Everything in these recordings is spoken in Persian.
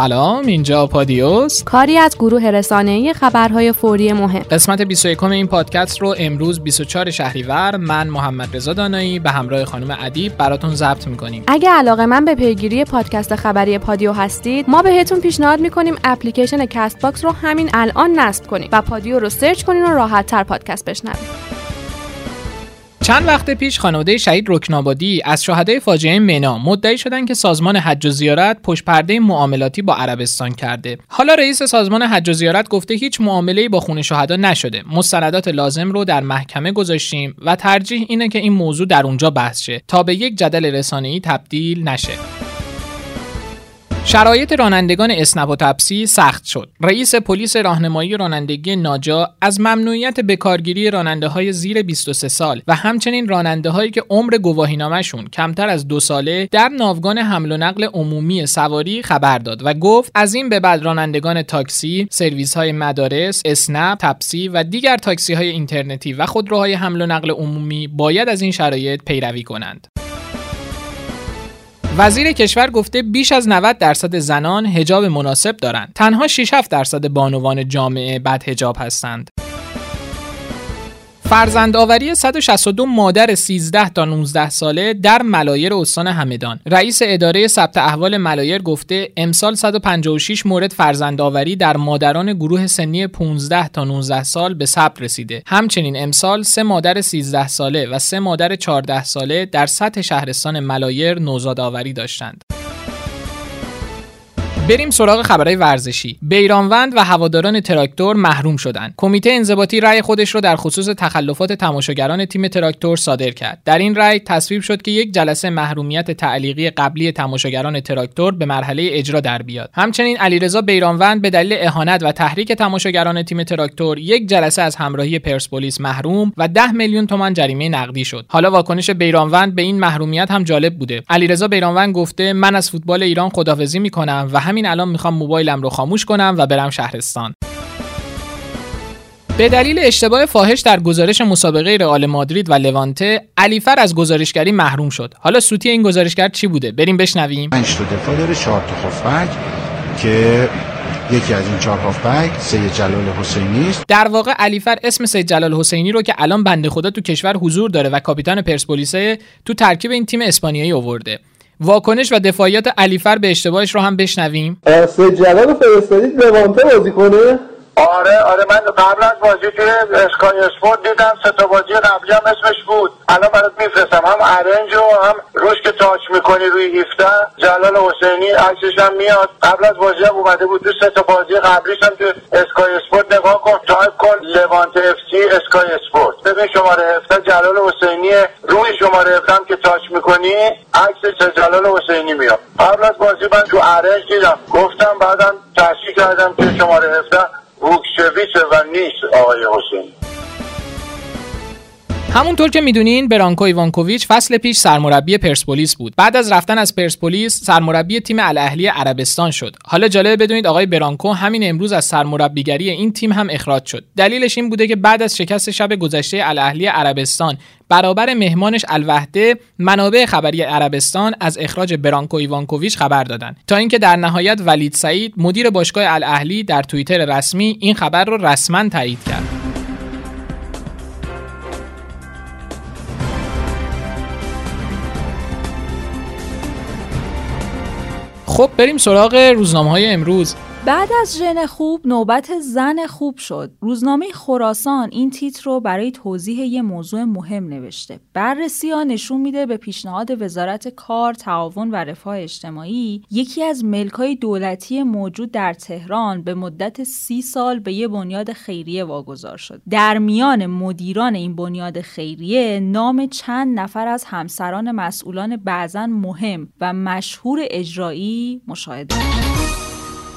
سلام اینجا پادیوس. کاری از گروه رسانه‌ای خبرهای فوری مهم. قسمت 21 این پادکست رو امروز 24 شهریور من محمد رضا دانایی به همراه خانم ادیب براتون ضبط می‌کنیم. اگه علاقه من به پیگیری پادکست خبری پادیو هستید ما بهتون پیشنهاد می‌کنیم اپلیکیشن CastBox رو همین الان نصب کنید و پادیو رو search کنین و راحت تر پادکست بشنوید. چند وقت پیش خانواده شهید رکنابادی از شهدای فاجعه منا مدعی شدند که سازمان حج و زیارت پشت پرده معاملاتی با عربستان کرده. حالا رئیس سازمان حج و زیارت گفته هیچ معامله‌ای با خون شهدا نشده. مستندات لازم رو در محکمه گذاشتیم و ترجیح اینه که این موضوع در اونجا بحث شه تا به یک جدل رسانه‌ای تبدیل نشه. شرایط رانندگان اسنپ و تپسی سخت شد. رئیس پلیس راهنمایی رانندگی ناجا از ممنوعیت بکارگیری راننده های زیر 23 سال و همچنین راننده هایی که عمر گواهینامهشون کمتر از دو ساله در ناوگان حمل و نقل عمومی سواری خبر داد و گفت از این به بعد رانندگان تاکسی، سرویس های مدارس، اسنپ، تپسی و دیگر تاکسی های اینترنتی و خودروهای حمل و نقل عمومی باید از این شرایط پیروی کنند. وزیر کشور گفته بیش از 90 درصد زنان هجاب مناسب دارند. تنها 6 7 درصد بانوان جامعه بد هجاب هستند. فرزندآوری 162 مادر 13 تا 19 ساله در ملایر استان همدان. رئیس اداره ثبت احوال ملایر گفته امسال 156 مورد فرزندآوری در مادران گروه سنی 15 تا 19 سال به ثبت رسیده. همچنین امسال سه مادر 13 ساله و سه مادر 14 ساله در سطح شهرستان ملایر نوزاد آوری داشتند. بریم سراغ خبرهای ورزشی. بیرانوند و هواداران تراکتور محروم شدند. کمیته انضباطی رأی خودش رو در خصوص تخلفات تماشاگران تیم تراکتور صادر کرد. در این رأی تصویب شد که یک جلسه محرومیت تعلیقی قبلی تماشاگران تراکتور به مرحله اجرا در بیاد. همچنین علیرضا بیرانوند به دلیل اهانت و تحریک تماشاگران تیم تراکتور یک جلسه از همراهی پرسپولیس محروم و 10 میلیون تومان جریمه نقدی شد. حالا واکنش بیرانوند به این محرومیت هم جالب بوده. علیرضا بیرانوند گفته من از فوتبال ایران خداحافظی می‌کنم و الان می‌خوام موبایلم رو خاموش کنم و برم شهرستان. به دلیل اشتباه فاحش در گزارش مسابقه رئال مادرید و لوانته علیفر از گزارشگری محروم شد. حالا سوتی این گزارشگر چی بوده؟ بریم بشنویم. پنج تا دفاع داره چهار تا که یکی از این چهار هافبک سید جلال حسینی است. در واقع علیفر اسم سید جلال حسینی رو که الان بنده خدا تو کشور حضور داره و کاپیتان پرسپولیس تو ترکیب این تیم اسپانیایی آورده. واکنش و دفاعیات علیفر به اشتباهش رو هم بشنویم. سید جلال فرستادید لوانته بازی کنه؟ آره آره من قبل از بازی توی Sky Sport دیدم سه تا بازی قبلی هم اسمش بود. الان برات میفرستم هم ارنج و هم روش که touch می‌کنی روی 17 جلال حسینی عکسش هم میاد. قبل از بازی هم اومده بود تو سه تا بازی قبلیش هم تو Sky Sport نگاه کن. تایپ کن. Levante FC Sky Sport ببین شماره 17 جلال حسینی روی شماره 17 هم که تاچ می‌کنی عکس جلال حسینی میاد. قبل از بازی من تو ارنج دیدم. گفتم بعدم تحصیل کردم که شماره 17 ووکشویچ و نیست آقای حسین همونطور که می‌دونین برانکو ایوانکوویچ فصل پیش سرمربی پرسپولیس بود. بعد از رفتن از پرسپولیس سرمربی تیم الاهلی عربستان شد. حالا جالب بدونید آقای برانکو همین امروز از سرمربیگری این تیم هم اخراج شد. دلیلش این بوده که بعد از شکست شب گذشته الاهلی عربستان برابر مهمانش الوحده منابع خبری عربستان از اخراج برانکو ایوانکوویچ خبر دادند تا اینکه در نهایت ولید سعید مدیر باشگاه الاهلی در توییتر رسمی این خبر رو رسما تایید کرد. خب بریم سراغ روزنامه های امروز. بعد از ژن خوب نوبت زن خوب شد. روزنامه خراسان این تیتر رو برای توضیح یه موضوع مهم نوشته. بررسی ها نشون میده به پیشنهاد وزارت کار، تعاون و رفاه اجتماعی یکی از ملکای دولتی موجود در تهران به مدت سی سال به یه بنیاد خیریه واگذار شد. در میان مدیران این بنیاد خیریه نام چند نفر از همسران مسئولان بعضا مهم و مشهور اجرایی مشاهده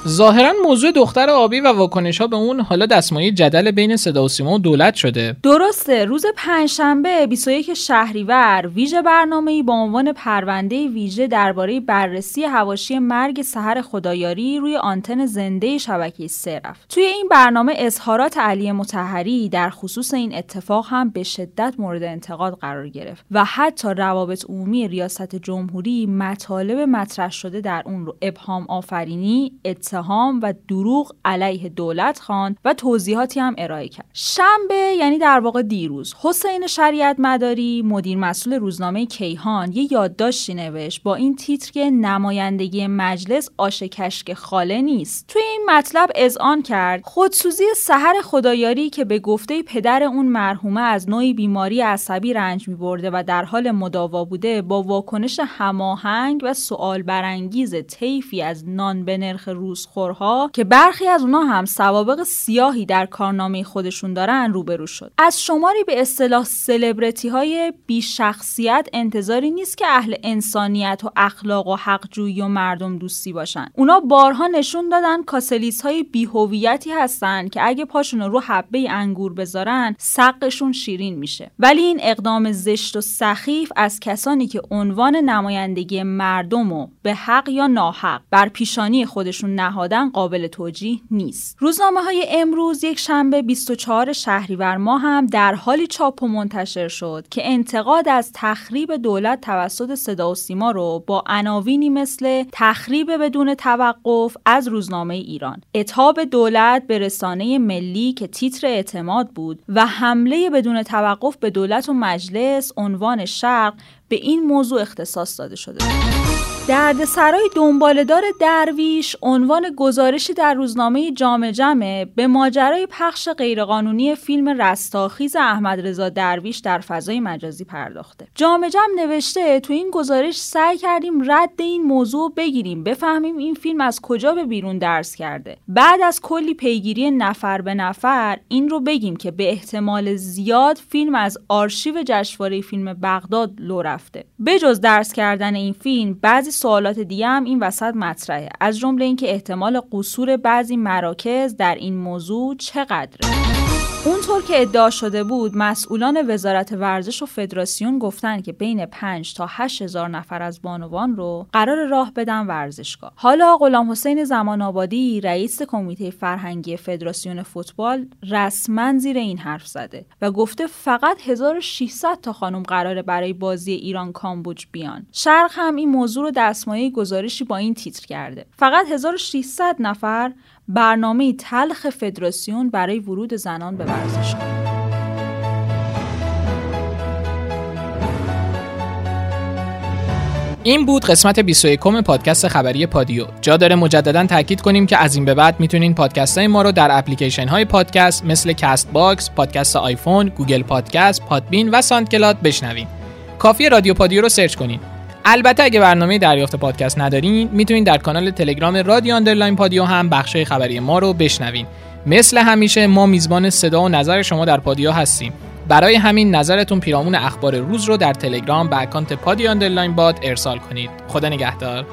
ظاهرا موضوع دختر آبی و واکنش ها به اون حالا دستمایه جدل بین صدا و سیما و دولت شده. درسته. روز پنجشنبه 21 شهریور ویژه برنامه‌ای با عنوان پرونده ویژه درباره بررسی هواشی مرگ سحر خدایاری روی آنتن زنده شبکه سه رفت. توی این برنامه اظهارات علی متحری در خصوص این اتفاق هم به شدت مورد انتقاد قرار گرفت و حتی روابط عمومی ریاست جمهوری مطالب مطرح شده در اون رو ابهام آفرینی اتهام و دروغ علیه دولت خان و توضیحاتی هم ارائه کرد. شنبه یعنی در واقع دیروز حسین شریعت مداری مدیر مسئول روزنامه کیهان یه یادداشتی نوشت با این تیتر که نمایندگی مجلس آش کشک خاله نیست. توی این مطلب اذعان کرد خودسوزی سحر خدایاری که به گفته پدر اون مرحومه از نوعی بیماری عصبی رنج می برده و در حال مداوا بوده با واکنش هماهنگ و سوال برانگیز طیفی از نان به نرخ روزخورها که برخی از اونا هم سوابق سیاهی در کارنامه خودشون دارن روبرو شد. از شماری به اصطلاح سلبریتی های بی شخصیت انتظاری نیست که اهل انسانیت و اخلاق و حقجویی و مردم دوستی باشن. اونا بارها نشون دادن کاسلیس های بی هویتی هستن که اگه پاشون رو حبه انگور بذارن سقشون شیرین میشه. ولی این اقدام زشت و سخیف از کسانی که عنوان نمایندگی مردم و به حق یا ناحق بر پیشانی خودشون نهادن قابل توجیه نیست. روزنامه های امروز یک شنبه 24 شهریور ماه هم در حالی چاپ و منتشر شد که انتقاد از تخریب دولت توسط صدا و سیما رو با عناوینی مثل تخریب بدون توقف از روزنامه ایران اتاب دولت به رسانه ملی که تیتر اعتماد بود و حمله بدون توقف به دولت و مجلس عنوان شرق به این موضوع اختصاص داده شده. دردسرای دنبالدار درویش عنوان گزارشی در روزنامه جامع جمع به ماجرای پخش غیرقانونی فیلم رستاخیز احمد رضا درویش در فضای مجازی پرداخته. جامع جمع نوشته تو این گزارش سعی کردیم رد این موضوع بگیریم بفهمیم این فیلم از کجا به بیرون درس کرده. بعد از کلی پیگیری نفر به نفر این رو بگیم که به احتمال زیاد فیلم از آرشیو جشنواره فیلم بغداد لو رفته. بجز درس کردن این فیلم بعضی سوالات دیگه هم این وسط مطرحه. از جمله اینکه احتمال قصور بعضی مراکز در این موضوع چقدره؟ اونطور که ادعا شده بود مسئولان وزارت ورزش و فدراسیون گفتن که بین 5 تا 8 هزار نفر از بانوان رو قرار راه بدن ورزشگاه. حالا غلام حسین زمان آبادی رئیس کمیته فرهنگی فدراسیون فوتبال رسما زیر این حرف زده و گفته فقط 1600 تا خانم قراره برای بازی ایران کامبوج بیان. شرق هم این موضوع رو دستمایه گزارشی با این تیتر کرده. فقط 1600 نفر برنامه تلخ فدراسیون برای ورود زنان به ورزشگاه این بود قسمت 21 پادکست خبری پادیو جا داره مجددا تاکید کنیم که از این به بعد می‌تونین پادکست های ما رو در اپلیکیشن های پادکست مثل CastBox، پادکست آیفون، Google Podcast، Podbean و SoundCloud بشنوین. کافیه رادیو پادیو رو search کنین. البته اگه برنامه دریافت پادکست ندارین می‌تونین در کانال تلگرام رادیو underline پادیو هم بخشای خبری ما رو بشنوین. مثل همیشه ما میزبان صدا و نظر شما در پادیو هستیم. برای همین نظرتون پیرامون اخبار روز رو در تلگرام به اکانت پادیو underline bot ارسال کنید. خدا نگهدار.